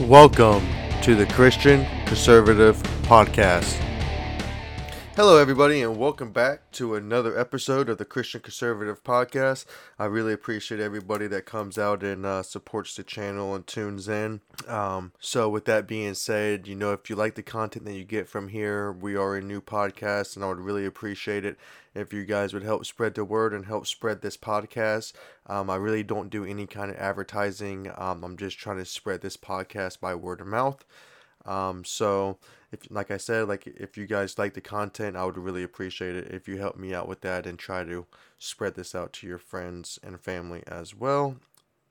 Welcome to the Christian Conservative Podcast. Hello, everybody, and welcome back to another episode of the Christian Conservative Podcast. I really appreciate everybody that comes out and uh, supports the channel and tunes in. Um, so, with that being said, you know, if you like the content that you get from here, we are a new podcast, and I would really appreciate it if you guys would help spread the word and help spread this podcast. Um, I really don't do any kind of advertising, um, I'm just trying to spread this podcast by word of mouth. Um, so if like I said, like if you guys like the content, I would really appreciate it if you help me out with that and try to spread this out to your friends and family as well.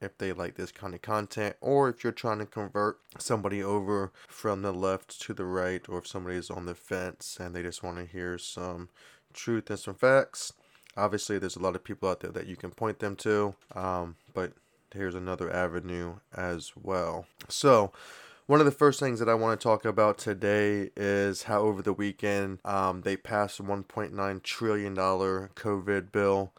If they like this kind of content, or if you're trying to convert somebody over from the left to the right, or if somebody's on the fence and they just want to hear some truth and some facts, obviously there's a lot of people out there that you can point them to. Um, but here's another avenue as well. So, one of the first things that I want to talk about today is how over the weekend um, they passed a $1.9 trillion COVID bill.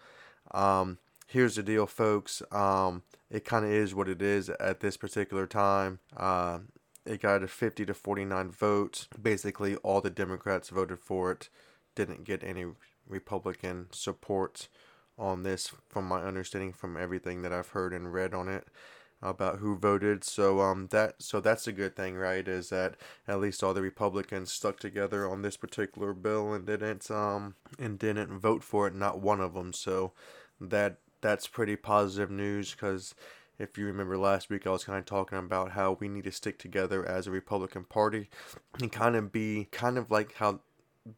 Um, here's the deal, folks. Um, it kind of is what it is at this particular time. Uh, it got a 50 to 49 votes. Basically, all the Democrats voted for it. Didn't get any Republican support on this, from my understanding, from everything that I've heard and read on it about who voted. So um that so that's a good thing, right? Is that at least all the Republicans stuck together on this particular bill and didn't um and didn't vote for it. Not one of them. So that that's pretty positive news because if you remember last week, I was kind of talking about how we need to stick together as a Republican Party and kind of be kind of like how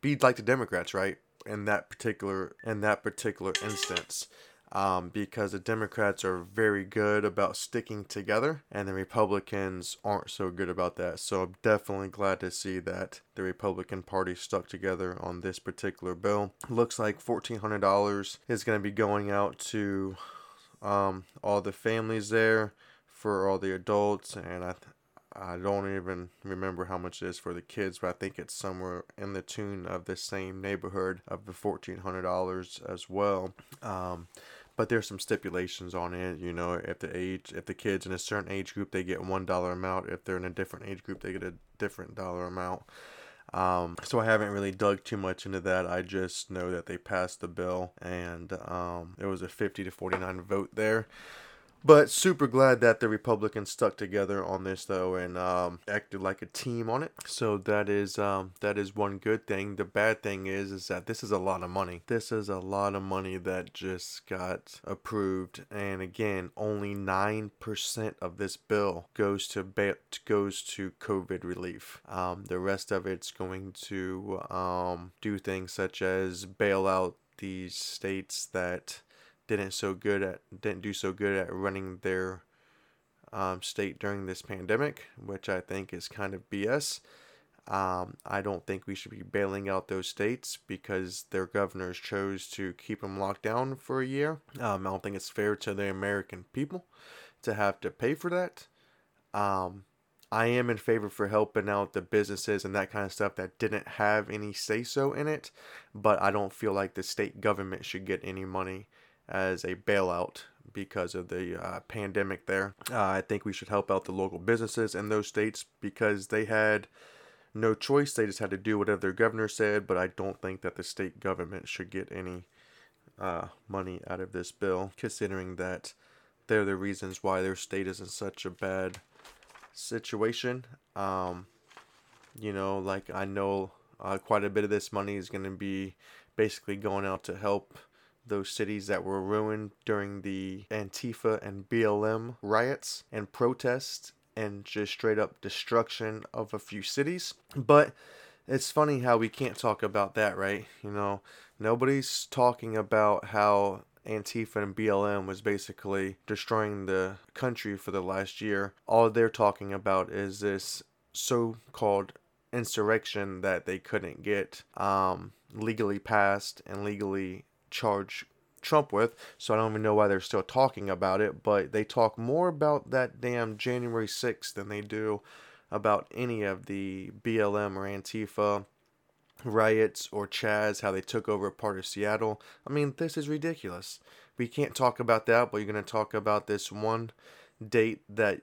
be like the Democrats, right? In that particular in that particular instance um, because the Democrats are very good about sticking together and the Republicans aren't so good about that. So I'm definitely glad to see that the Republican Party stuck together on this particular bill. Looks like $1,400 is going to be going out to um, all the families there for all the adults, and I. Th- I don't even remember how much it is for the kids, but I think it's somewhere in the tune of the same neighborhood of the fourteen hundred dollars as well. Um, but there's some stipulations on it. You know, if the age, if the kids in a certain age group, they get one dollar amount. If they're in a different age group, they get a different dollar amount. Um, so I haven't really dug too much into that. I just know that they passed the bill, and um, it was a 50 to 49 vote there. But super glad that the Republicans stuck together on this though and um, acted like a team on it. So that is um, that is one good thing. The bad thing is is that this is a lot of money. This is a lot of money that just got approved. And again, only nine percent of this bill goes to ba- goes to COVID relief. Um, the rest of it's going to um, do things such as bail out these states that didn't so good at didn't do so good at running their um, state during this pandemic, which I think is kind of BS. Um, I don't think we should be bailing out those states because their governors chose to keep them locked down for a year. Um, I don't think it's fair to the American people to have to pay for that. Um, I am in favor for helping out the businesses and that kind of stuff that didn't have any say so in it, but I don't feel like the state government should get any money as a bailout because of the uh, pandemic there. Uh, I think we should help out the local businesses in those states because they had no choice. They just had to do whatever their governor said, but I don't think that the state government should get any uh, money out of this bill, considering that they're the reasons why their state is in such a bad situation. Um, you know, like I know uh, quite a bit of this money is going to be basically going out to help those cities that were ruined during the Antifa and BLM riots and protests and just straight up destruction of a few cities. But it's funny how we can't talk about that, right? You know, nobody's talking about how Antifa and BLM was basically destroying the country for the last year. All they're talking about is this so called insurrection that they couldn't get um, legally passed and legally charge Trump with, so I don't even know why they're still talking about it, but they talk more about that damn January 6th than they do about any of the BLM or Antifa riots or Chaz, how they took over a part of Seattle. I mean, this is ridiculous. We can't talk about that, but you're going to talk about this one date that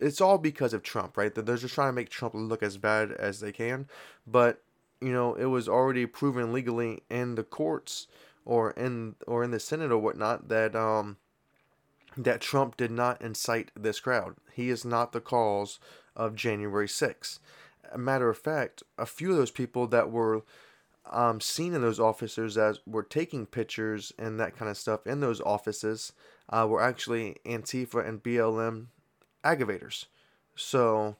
it's all because of Trump, right? They're just trying to make Trump look as bad as they can, but you know it was already proven legally in the courts or in or in the Senate or whatnot that um that Trump did not incite this crowd. He is not the cause of January 6th. A matter of fact, a few of those people that were um, seen in those officers as were taking pictures and that kind of stuff in those offices uh, were actually Antifa and BLM aggravators. So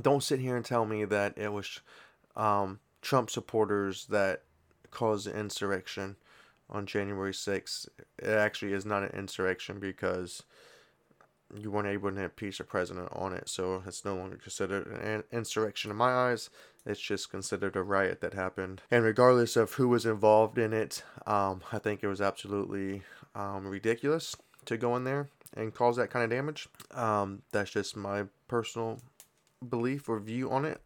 don't sit here and tell me that it was um, Trump supporters that caused the insurrection on January 6th. It actually is not an insurrection because you weren't able to impeach the president on it, so it's no longer considered an insurrection in my eyes. It's just considered a riot that happened. And regardless of who was involved in it, um, I think it was absolutely um, ridiculous to go in there and cause that kind of damage. Um, that's just my personal belief or view on it.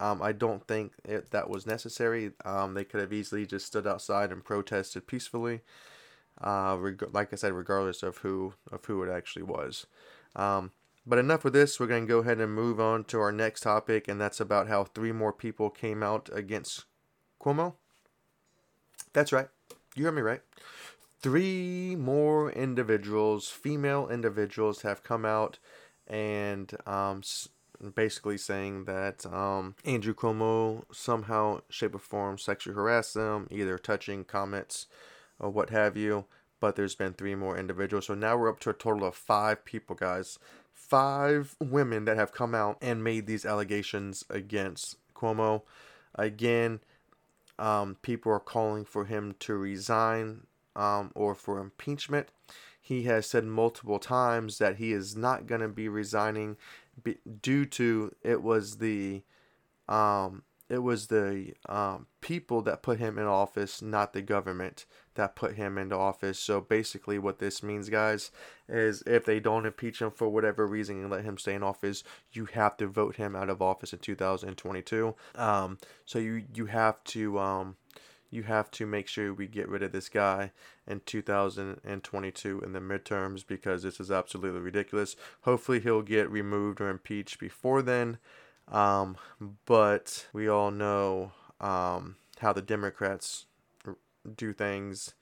Um, I don't think it, that was necessary. Um, they could have easily just stood outside and protested peacefully. Uh, reg- like I said, regardless of who of who it actually was. Um, but enough with this. We're going to go ahead and move on to our next topic, and that's about how three more people came out against Cuomo. That's right. You heard me right. Three more individuals, female individuals, have come out and um, basically saying that um, Andrew Cuomo somehow, shape, or form sexually harassed them, either touching comments or what have you. But there's been three more individuals. So now we're up to a total of five people, guys. Five women that have come out and made these allegations against Cuomo. Again, um, people are calling for him to resign um, or for impeachment. He has said multiple times that he is not going to be resigning be, due to it was the um, it was the um, people that put him in office, not the government that put him into office. So basically, what this means, guys, is if they don't impeach him for whatever reason and let him stay in office, you have to vote him out of office in 2022. Um, so you you have to um, you have to make sure we get rid of this guy in 2022 in the midterms because this is absolutely ridiculous. Hopefully, he'll get removed or impeached before then. Um, but we all know um, how the Democrats do things,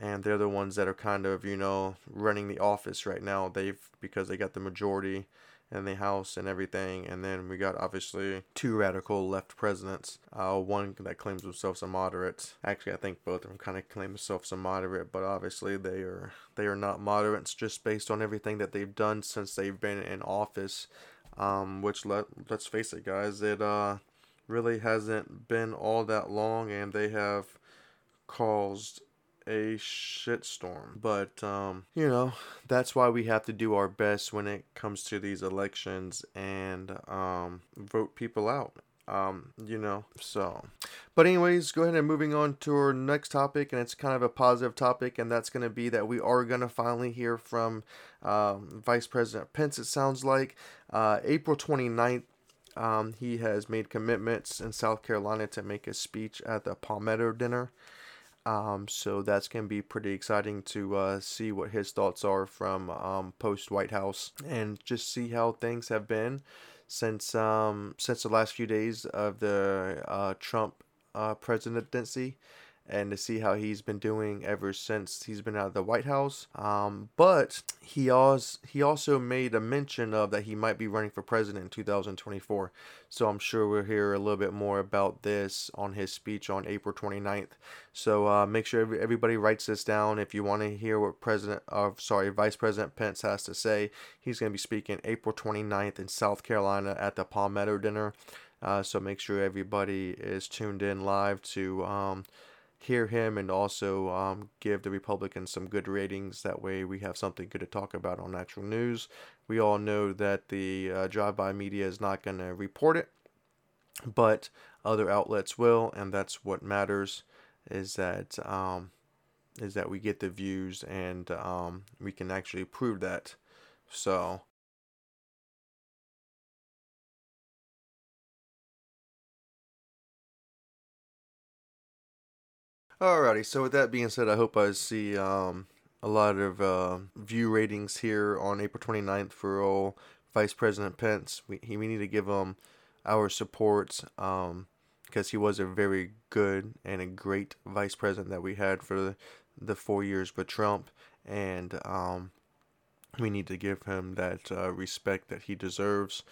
and they're the ones that are kind of you know running the office right now. They've because they got the majority in the House and everything. And then we got obviously two radical left presidents. Uh, one that claims himself a moderate. Actually, I think both of them kind of claim themselves a moderate, but obviously they are they are not moderates just based on everything that they've done since they've been in office. Um, which let let's face it, guys, it uh really hasn't been all that long, and they have caused a shitstorm. But, um, you know, that's why we have to do our best when it comes to these elections and um, vote people out. Um, you know, so. But, anyways, go ahead and moving on to our next topic, and it's kind of a positive topic, and that's going to be that we are going to finally hear from um, Vice President Pence, it sounds like. Uh, April 29th, um, he has made commitments in South Carolina to make a speech at the Palmetto dinner. Um, so that's going to be pretty exciting to uh, see what his thoughts are from um, post White House and just see how things have been since um, since the last few days of the uh, Trump uh, presidency and to see how he's been doing ever since he's been out of the White House. Um, but he also he also made a mention of that he might be running for president in 2024. So I'm sure we'll hear a little bit more about this on his speech on April 29th. So uh, make sure everybody writes this down if you want to hear what President, uh, sorry, Vice President Pence has to say. He's going to be speaking April 29th in South Carolina at the Palmetto Dinner. Uh, so make sure everybody is tuned in live to. Um, hear him and also um, give the Republicans some good ratings. That way, we have something good to talk about on actual News. We all know that the uh, drive-by media is not going to report it, but other outlets will, and that's what matters. Is that um, is that we get the views and um, we can actually prove that. So Alrighty, so with that being said, I hope I see um, a lot of uh, view ratings here on April 29th for all Vice President Pence. We we need to give him our support um, because he was a very good and a great vice president that we had for the, the four years with Trump, and um, we need to give him that uh, respect that he deserves,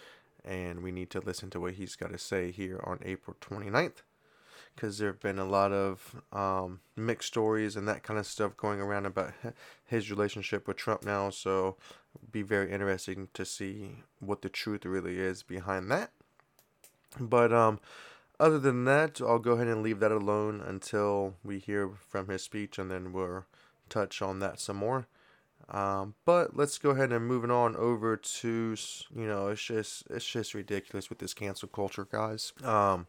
and we need to listen to what he's got to say here on April 29th because there have been a lot of um, mixed stories and that kind of stuff going around about his relationship with Trump now. So, be very interesting to see what the truth really is behind that. But um, other than that, I'll go ahead and leave that alone until we hear from his speech, and then we'll touch on that some more. Um, but let's go ahead and moving on over to you know it's just it's just ridiculous with this cancel culture, guys. Um,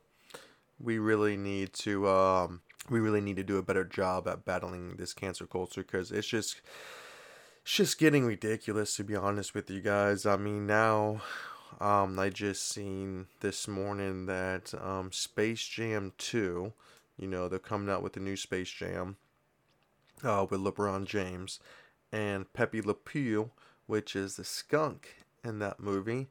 we really need to um, we really need to do a better job at battling this cancer culture because it's just it's just getting ridiculous to be honest with you guys. I mean now um, I just seen this morning that um, Space Jam 2, you know, they're coming out with a new Space Jam uh, with LeBron James and Pepe Le Pew, which is the skunk in that movie.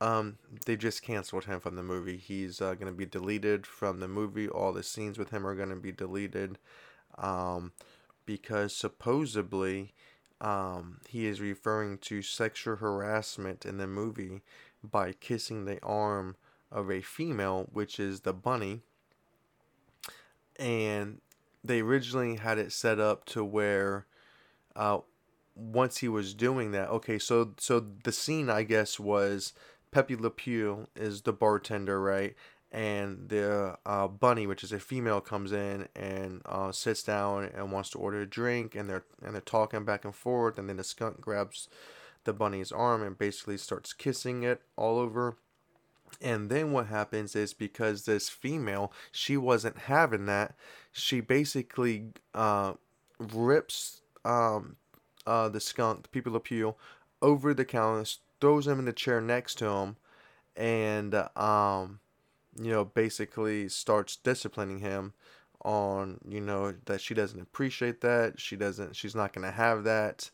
Um, they just canceled him from the movie. He's uh, going to be deleted from the movie. All the scenes with him are going to be deleted um, because supposedly um, he is referring to sexual harassment in the movie by kissing the arm of a female, which is the bunny. And they originally had it set up to where uh, once he was doing that, okay, so so the scene I guess was Pepe Le Pew is the bartender, right? And the uh, bunny, which is a female, comes in and uh, sits down and wants to order a drink, and they're and they're talking back and forth, and then the skunk grabs the bunny's arm and basically starts kissing it all over. And then what happens is because this female, she wasn't having that, she basically uh, rips um, uh, the skunk, the Pepe Le Pew, over the counter, throws him in the chair next to him, and um, you know basically starts disciplining him on you know that she doesn't appreciate that she doesn't she's not going to have that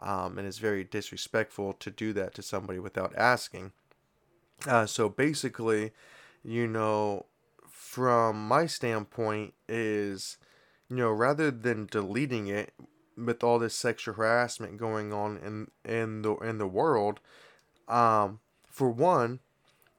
um, and it's very disrespectful to do that to somebody without asking. Uh, so basically, you know, from my standpoint, is you know rather than deleting it with all this sexual harassment going on in in the in the world, um, for one,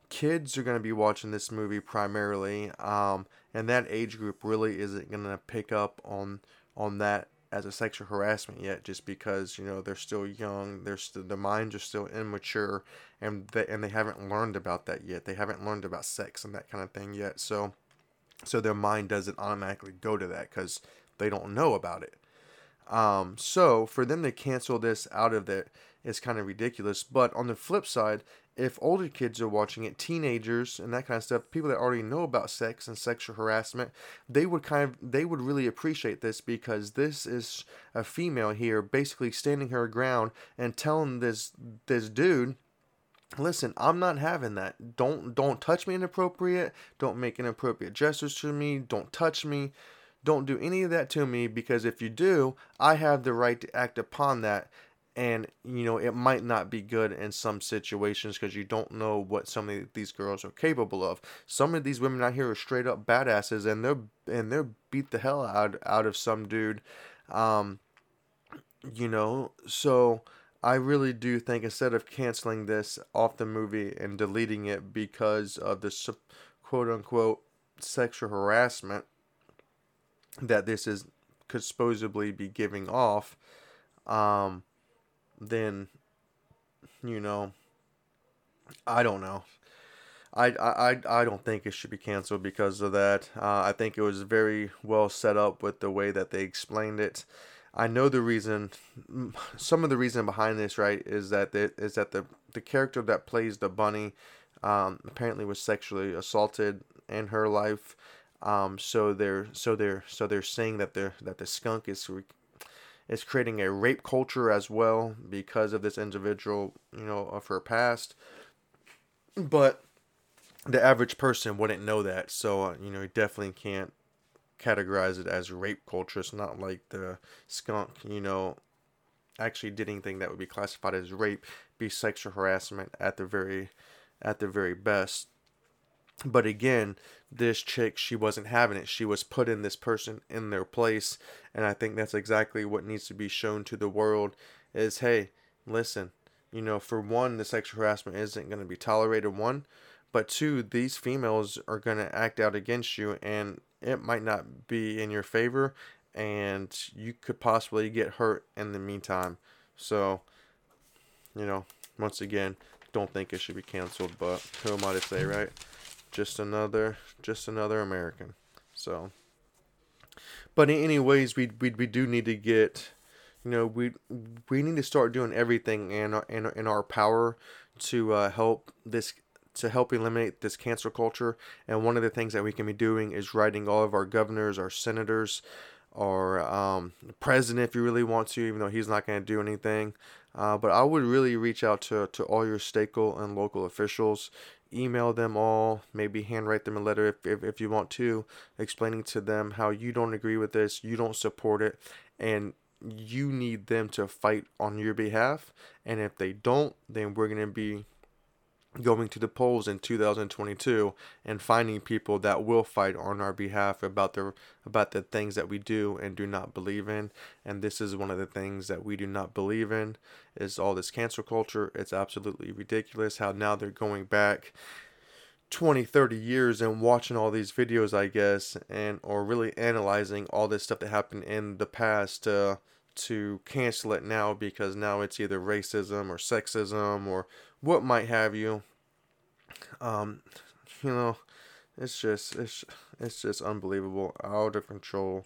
kids are going to be watching this movie primarily, um, and that age group really isn't going to pick up on on that as a sexual harassment yet, just because you know they're still young, they're still their minds are still immature, and they and they haven't learned about that yet. They haven't learned about sex and that kind of thing yet. So, so their mind doesn't automatically go to that because they don't know about it. Um, so for them to cancel this out of it is kind of ridiculous. But on the flip side, if older kids are watching it, teenagers and that kind of stuff, people that already know about sex and sexual harassment, they would kind of they would really appreciate this because this is a female here basically standing her ground and telling this this dude listen i'm not having that. Don't don't touch me inappropriate don't make inappropriate gestures to me. Don't touch me. Don't do any of that to me because if you do i have the right to act upon that and you know it might not be good in some situations because you don't know what some of these girls are capable of. Some of these women out here are straight up badasses and they're and they're beat the hell out out of some dude um you know? So i really do think instead of canceling this off the movie and deleting it because of the quote unquote sexual harassment that this is could supposedly be giving off um then you know I don't know. I, I, I don't think it should be canceled because of that. Uh, I think it was very well set up with the way that they explained it. I know the reason, some of the reason behind this, right, is that the, is that the the character that plays the bunny, um, apparently was sexually assaulted in her life. Um, so they're so they're so they're saying that they're that the skunk is is creating a rape culture as well because of this individual, you know, of her past. But the average person wouldn't know that, so uh, you know, you definitely can't categorize it as rape culture. It's not like the skunk, you know, actually did anything that would be classified as rape be sexual harassment at the very at the very best. But again, this chick, she wasn't having it. She was putting this person in their place. And I think that's exactly what needs to be shown to the world is hey, listen, you know, for one, the sexual harassment isn't going to be tolerated, one. But two, these females are going to act out against you and it might not be in your favor and you could possibly get hurt in the meantime. So, you know, once again, don't think it should be canceled, but who am I to say, right? Just another, just another American. So, but anyways, we we, we do need to get, you know, we we need to start doing everything in our, in, in our power to uh, help this to help eliminate this cancer culture. And one of the things that we can be doing is writing all of our governors, our senators, our um, president if you really want to, even though he's not going to do anything. Uh, but I would really reach out to, to all your state and local officials, email them all, maybe handwrite them a letter if, if, if you want to, explaining to them how you don't agree with this, you don't support it, and you need them to fight on your behalf. And if they don't, then we're going to be going to the polls in 2022 and finding people that will fight on our behalf about the about the things that we do and do not believe in. And this is one of the things that we do not believe in is all this cancel culture. It's absolutely ridiculous how now they're going back 20 30 years and watching all these videos i guess and or really analyzing all this stuff that happened in the past uh, to cancel it now because now it's either racism or sexism or what might have you. Um, you know, it's just it's it's just unbelievable, out of control,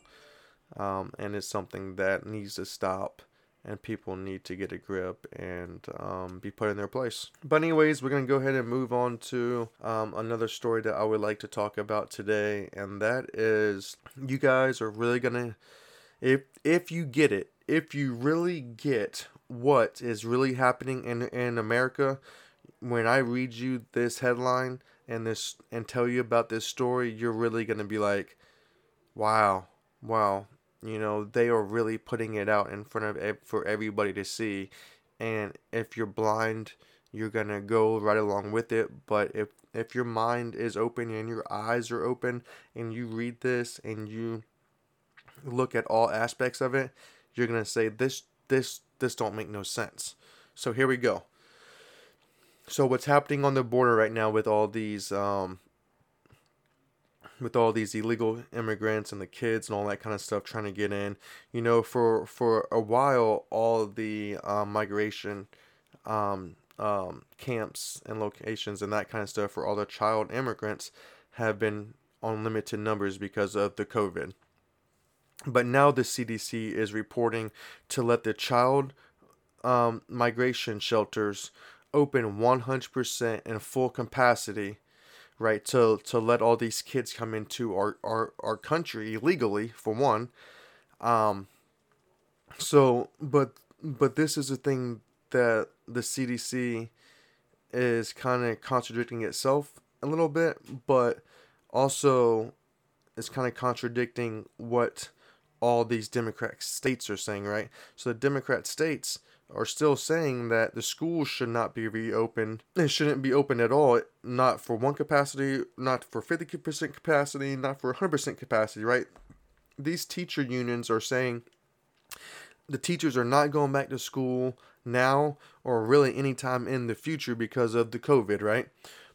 um, and it's something that needs to stop, and people need to get a grip and um, be put in their place. But anyways, we're gonna go ahead and move on to um, another story that I would like to talk about today, and that is you guys are really gonna if if you get it, if you really get what is really happening in in America, when I read you this headline and this and tell you about this story, you're really gonna be like, "Wow, wow." You know, they are really putting it out in front of for everybody to see, and if you're blind, you're gonna go right along with it. But if if your mind is open and your eyes are open, and you read this and you look at all aspects of it, you're gonna say this this this don't make no sense. So here we go. So what's happening on the border right now with all these um, with all these illegal immigrants and the kids and all that kind of stuff trying to get in. You know, for for a while, all the um, migration um, um, camps and locations and that kind of stuff for all the child immigrants have been on limited numbers because of the COVID. But now the CDC is reporting to let the child um, migration shelters open 100% in full capacity, right? To to let all these kids come into our our, our country illegally for one. Um so but but this is a thing that the CDC is kind of contradicting itself a little bit, but also is kind of contradicting what all these Democrat states are saying, right? So the Democrat states are still saying that the schools should not be reopened. It shouldn't be open at all, not for one capacity, not for 50% capacity, not for 100% capacity, right? These teacher unions are saying the teachers are not going back to school now or really anytime in the future because of the COVID, right?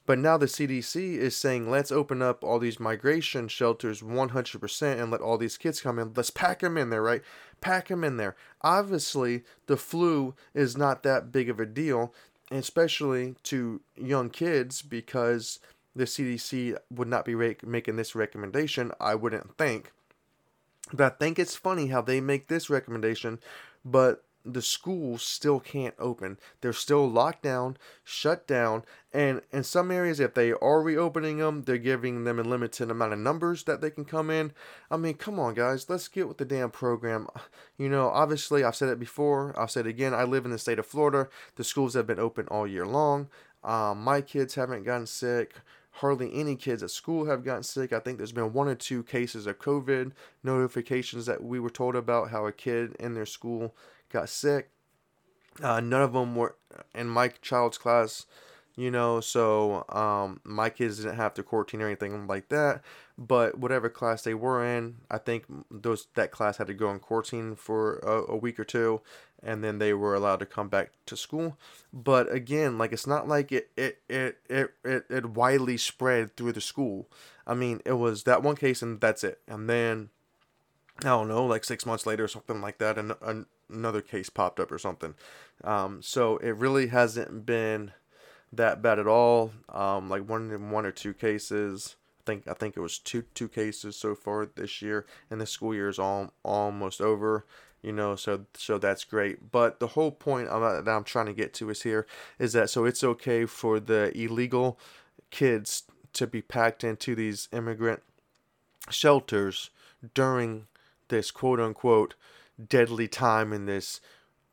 But now the CDC is saying, let's open up all these migration shelters 100% and let all these kids come in. Let's pack them in there, right? Pack them in there. Obviously, the flu is not that big of a deal, especially to young kids, because the CDC would not be making this recommendation, I wouldn't think. But I think it's funny how they make this recommendation, but the schools still can't open. They're still locked down, shut down, and in some areas, if they are reopening them, they're giving them a limited amount of numbers that they can come in. I mean, come on, guys, let's get with the damn program. You know, obviously, I've said it before, I'll say it again. I live in the state of Florida. The schools have been open all year long. Um, my kids haven't gotten sick. Hardly any kids at school have gotten sick. I think there's been one or two cases of COVID notifications that we were told about how a kid in their school got sick. Uh, none of them were in my child's class, you know, so um, my kids didn't have to quarantine or anything like that. But whatever class they were in, I think those that class had to go in quarantine for a, a week or two, and then they were allowed to come back to school. But again, like it's not like it it it it it, it widely spread through the school. I mean, it was that one case and that's it. And then I don't know, like six months later or something like that, and, and another case popped up or something. Um, so it really hasn't been that bad at all. Um, like one one or two cases. I think I think it was two two cases so far this year, and the school year is all almost over you know so so that's great but the whole point that i'm trying to get to is here is that so it's okay for the illegal kids to be packed into these immigrant shelters during this quote unquote deadly time in this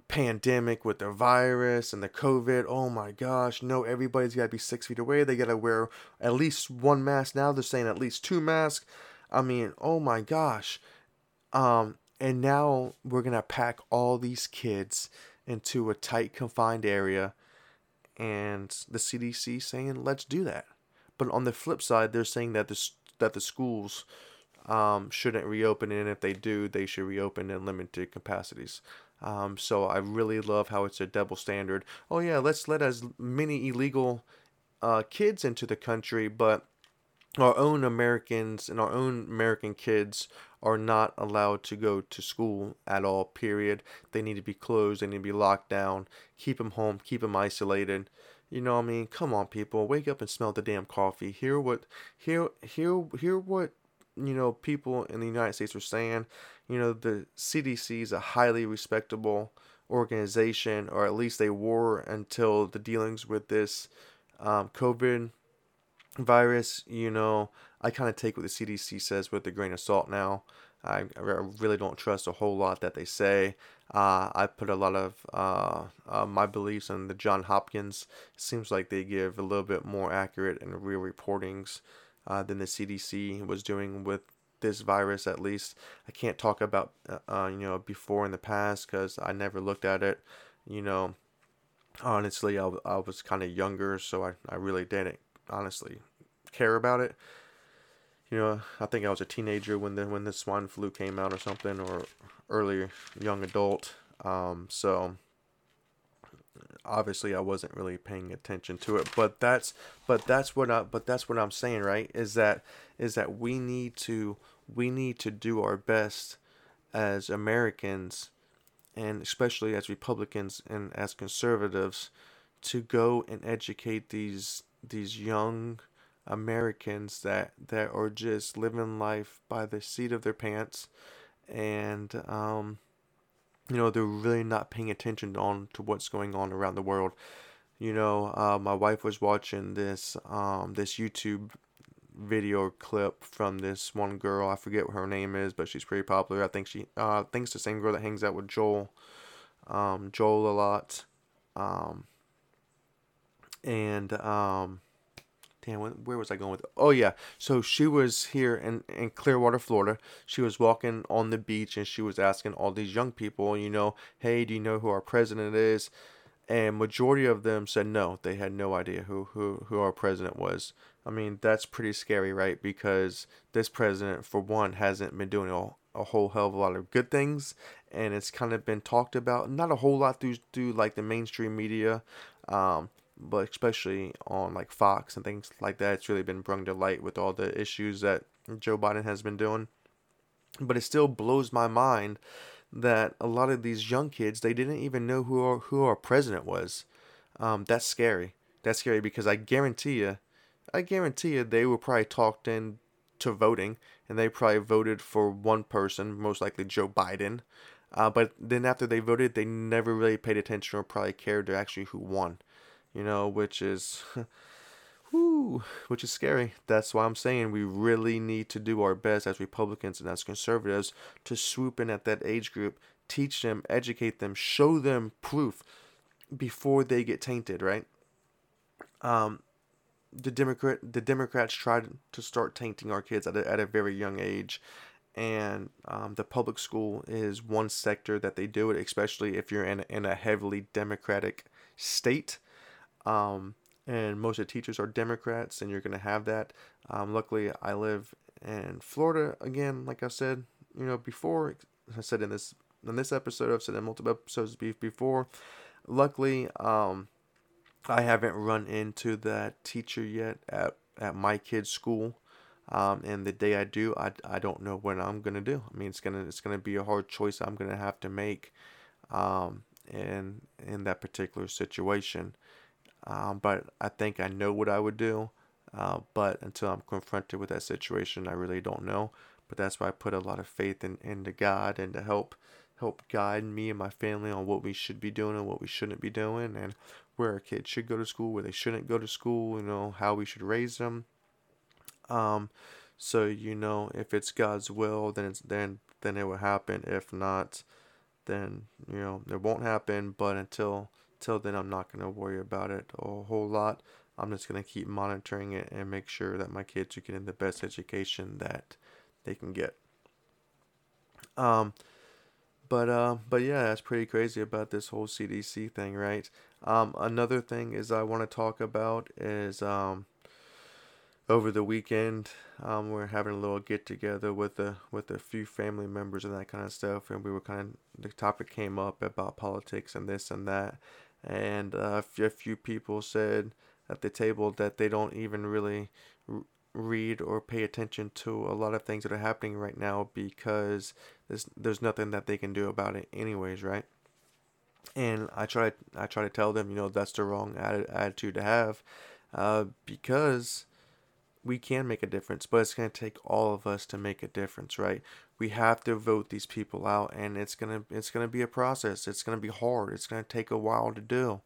pandemic with the virus and the COVID. Oh my gosh, no, everybody's got to be six feet away. They got to wear at least one mask. Now they're saying at least two masks. I mean, oh my gosh. Um, and now we're going to pack all these kids into a tight, confined area. And the CDC saying, let's do that. But on the flip side, they're saying that the, that the schools um, shouldn't reopen. And if they do, they should reopen in limited capacities. Um, so I really love how it's a double standard. Oh, yeah, let's let as many illegal uh, kids into the country, but our own Americans and our own American kids are not allowed to go to school at all, period. They need to be closed, they need to be locked down, keep them home, keep them isolated. You know what I mean? Come on, people, wake up and smell the damn coffee. Hear what, hear, hear, hear what, you know, people in the United States are saying. You know, the CDC is a highly respectable organization, or at least they were until the dealings with this um, COVID virus. You know, I kind of take what the CDC says with a grain of salt now. I, I really don't trust a whole lot that they say. Uh, I put a lot of uh, uh, my beliefs in the John Hopkins. It seems like they give a little bit more accurate and real reportings uh, than the CDC was doing with this virus. At least I can't talk about uh, uh, you know before in the past because I never looked at it. You know, honestly, I, I was kind of younger, so I, I really didn't honestly care about it you know, I think I was a teenager when the when the swine flu came out or something, or early young adult. Um, so obviously I wasn't really paying attention to it, but that's but that's what I but that's what I'm saying, right? Is that is that we need to we need to do our best as Americans and especially as Republicans and as conservatives to go and educate these these young Americans that that are just living life by the seat of their pants, and um, you know they're really not paying attention on to what's going on around the world. You know, uh, my wife was watching this um, this YouTube video clip from this one girl. I forget what her name is, but she's pretty popular. I think she uh, I think it's the same girl that hangs out with Joel, um, Joel a lot, um, and um, damn, where was I going with it? Oh, yeah. So she was here in, in Clearwater, Florida. She was walking on the beach and she was asking all these young people, you know, hey, do you know who our president is? And majority of them said no. They had no idea who, who, who our president was. I mean, that's pretty scary, right? Because this president, for one, hasn't been doing a, a whole hell of a lot of good things. And it's kind of been talked about, not a whole lot through, through like the mainstream media. Um, but especially on like Fox and things like that, it's really been brought to light with all the issues that Joe Biden has been doing. But it still blows my mind that a lot of these young kids they didn't even know who our, who our president was. Um, that's scary. That's scary because I guarantee you, I guarantee you they were probably talked in to voting and they probably voted for one person, most likely Joe Biden. Uh, but then after they voted, they never really paid attention or probably cared to actually who won you know, which is, whoo, which is scary. That's why I'm saying we really need to do our best as Republicans and as conservatives to swoop in at that age group, teach them, educate them, show them proof before they get tainted, right? Um, the Democrat, the Democrats tried to start tainting our kids at a, at a very young age, and um, the public school is one sector that they do it, especially if you're in in a heavily Democratic state. Um, and most of the teachers are Democrats, and you're going to have that. Um, luckily, I live in Florida again. Like I said, you know, before I said in this in this episode, I've said in multiple episodes before. Luckily, um, I haven't run into that teacher yet at at my kid's school. Um, and the day I do, I, I don't know what I'm gonna do. I mean, it's gonna it's gonna be a hard choice I'm gonna have to make, um, in in that particular situation. Um, but I think I know what I would do. Uh, but until I'm confronted with that situation, I really don't know. But that's why I put a lot of faith in into God and to help help guide me and my family on what we should be doing and what we shouldn't be doing, and where our kids should go to school, where they shouldn't go to school. You know how we should raise them. Um, so you know if it's God's will, then it's then then it will happen. If not, then you know it won't happen. But until till then, I'm not gonna worry about it a whole lot. I'm just gonna keep monitoring it and make sure that my kids are getting the best education that they can get. Um, but uh, but yeah, that's pretty crazy about this whole CDC thing, right? Um, another thing is I want to talk about is um, over the weekend um, we're having a little get together with a with a few family members and that kind of stuff, and we were kind of the topic came up about politics and this and that, and uh, a few people said at the table that they don't even really read or pay attention to a lot of things that are happening right now because there's there's nothing that they can do about it anyways, right? And I try I try to tell them, you know, that's the wrong attitude to have, uh, because we can make a difference, but it's going to take all of us to make a difference, right? We have to vote these people out, and it's gonna it's gonna be a process. It's gonna be hard. It's gonna take a while to do.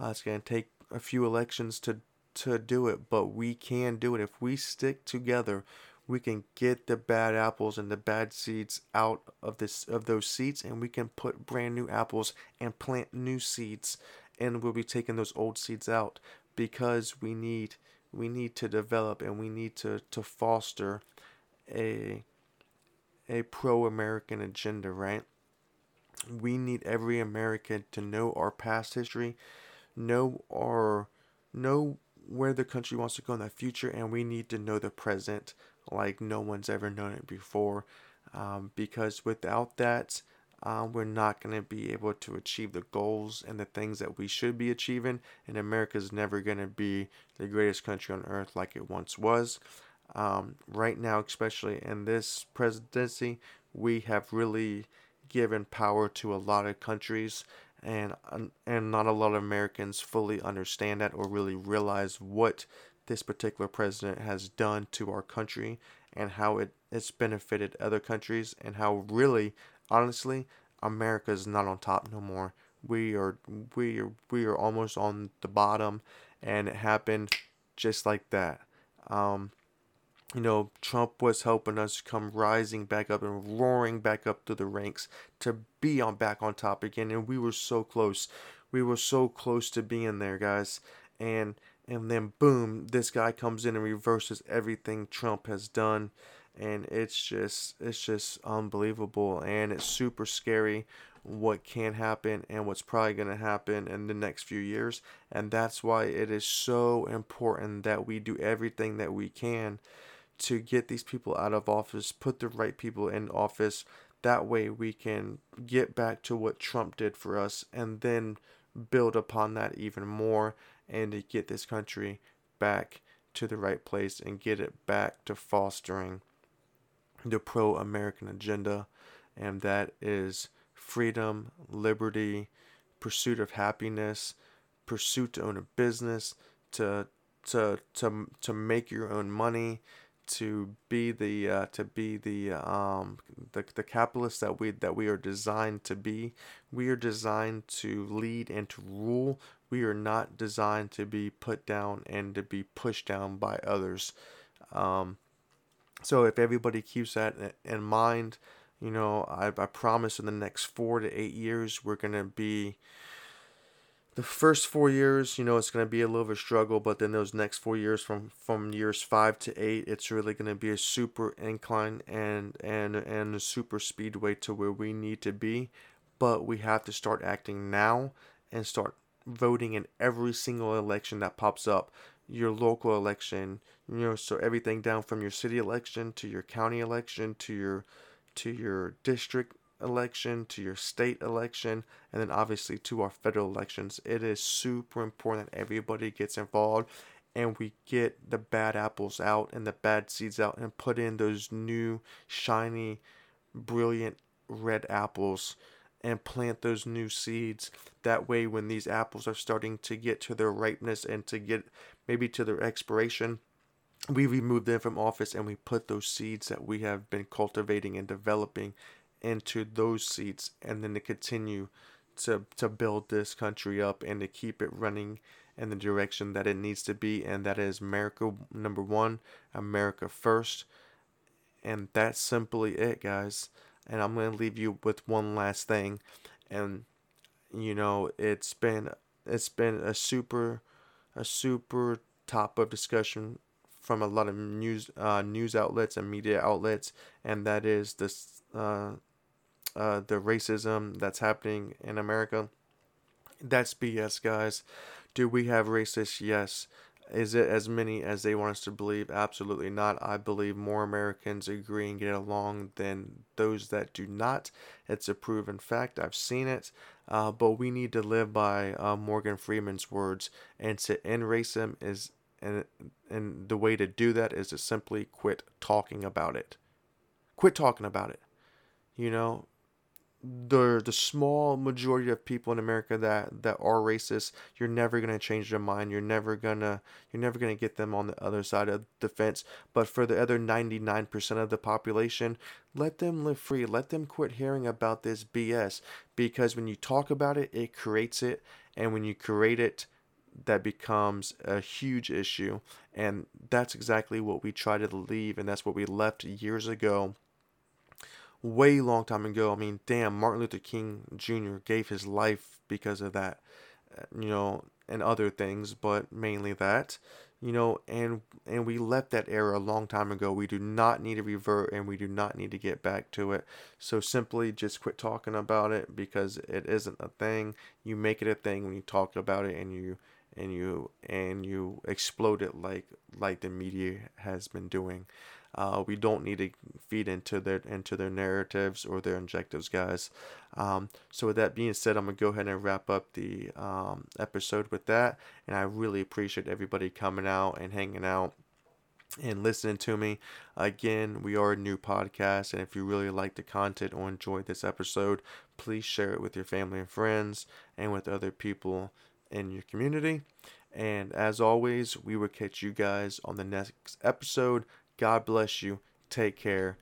Uh, it's gonna take a few elections to to do it, but we can do it. If we stick together, we can get the bad apples and the bad seeds out of this of those seeds and we can put brand new apples and plant new seeds and we'll be taking those old seeds out because we need we need to develop and we need to, to foster a a pro-American agenda, right? We need every American to know our past history, know our know where the country wants to go in the future, and we need to know the present like no one's ever known it before. Um, because without that, um, we're not going to be able to achieve the goals and the things that we should be achieving. And America's never going to be the greatest country on earth like it once was. Um, right now, especially in this presidency, we have really given power to a lot of countries and and not a lot of Americans fully understand that or really realize what this particular president has done to our country and how it, it's benefited other countries and how really honestly America is not on top no more. We are we are we are almost on the bottom and it happened just like that. Um, you know, Trump was helping us come rising back up and roaring back up through the ranks to be on back on top again, and we were so close. We were so close to being there, guys. And and then boom, this guy comes in and reverses everything Trump has done, and it's just it's just unbelievable, and it's super scary what can happen and what's probably going to happen in the next few years and that's why it is so important that we do everything that we can to get these people out of office, put the right people in office. That way we can get back to what Trump did for us and then build upon that even more and to get this country back to the right place and get it back to fostering the pro American agenda. And that is freedom, liberty, pursuit of happiness, pursuit to own a business, to to to to make your own money, to be the uh, to be the um the, the capitalist that we that we are designed to be. We are designed to lead and to rule. We are not designed to be put down and to be pushed down by others. Um, so if everybody keeps that in mind, you know, I, I promise in the next four to eight years we're gonna be the first four years, you know, it's going to be a little bit of a struggle, but then those next four years, from from years five to eight, it's really going to be a super incline and and and a super speedway to where we need to be. But we have to start acting now and start voting in every single election that pops up. Your local election, you know, so everything down from your city election to your county election to your to your district election to your state election and then obviously to our federal elections. It is super important that everybody gets involved and we get the bad apples out and the bad seeds out and put in those new shiny brilliant red apples and plant those new seeds that way when these apples are starting to get to their ripeness and to get maybe to their expiration we remove them from office and we put those seeds that we have been cultivating and developing into those seeds and then to continue to to build this country up and to keep it running in the direction that it needs to be and that is America number 1, America first. And that's simply it, guys. And I'm going to leave you with one last thing and you know, it's been it's been a super a super top of discussion from a lot of news uh, news outlets and media outlets, and that is this uh, uh, the racism that's happening in America. That's BS, guys. Do we have racists? Yes. Is it as many as they want us to believe? Absolutely not. I believe more Americans agree and get along than those that do not. It's a proven fact. I've seen it. Uh, but we need to live by uh, Morgan Freeman's words. And to end racism is, and, and the way to do that is to simply quit talking about it. Quit talking about it. You know, the the small majority of people in America that that are racist, you're never gonna change their mind. You're never gonna you're never gonna get them on the other side of the fence. But for the other ninety nine percent of the population, let them live free. Let them quit hearing about this BS. Because when you talk about it, it creates it, and when you create it, that becomes a huge issue. And that's exactly what we try to leave, and that's what we left years ago way long time ago. I mean, damn, Martin Luther King Jr. gave his life because of that, uh, you know, and other things, but mainly that, you know, and and we left that era a long time ago. We do not need to revert, and we do not need to get back to it. So simply just quit talking about it because it isn't a thing. You make it a thing when you talk about it, and you and you and you explode it like like the media has been doing. Uh, we don't need to feed into their into their narratives or their objectives, guys. Um, so with that being said, I'm gonna go ahead and wrap up the um, episode with that, and I really appreciate everybody coming out and hanging out and listening to me. Again, we are a new podcast, and if you really like the content or enjoyed this episode, please share it with your family and friends and with other people in your community. And as always, we will catch you guys on the next episode. God bless you. Take care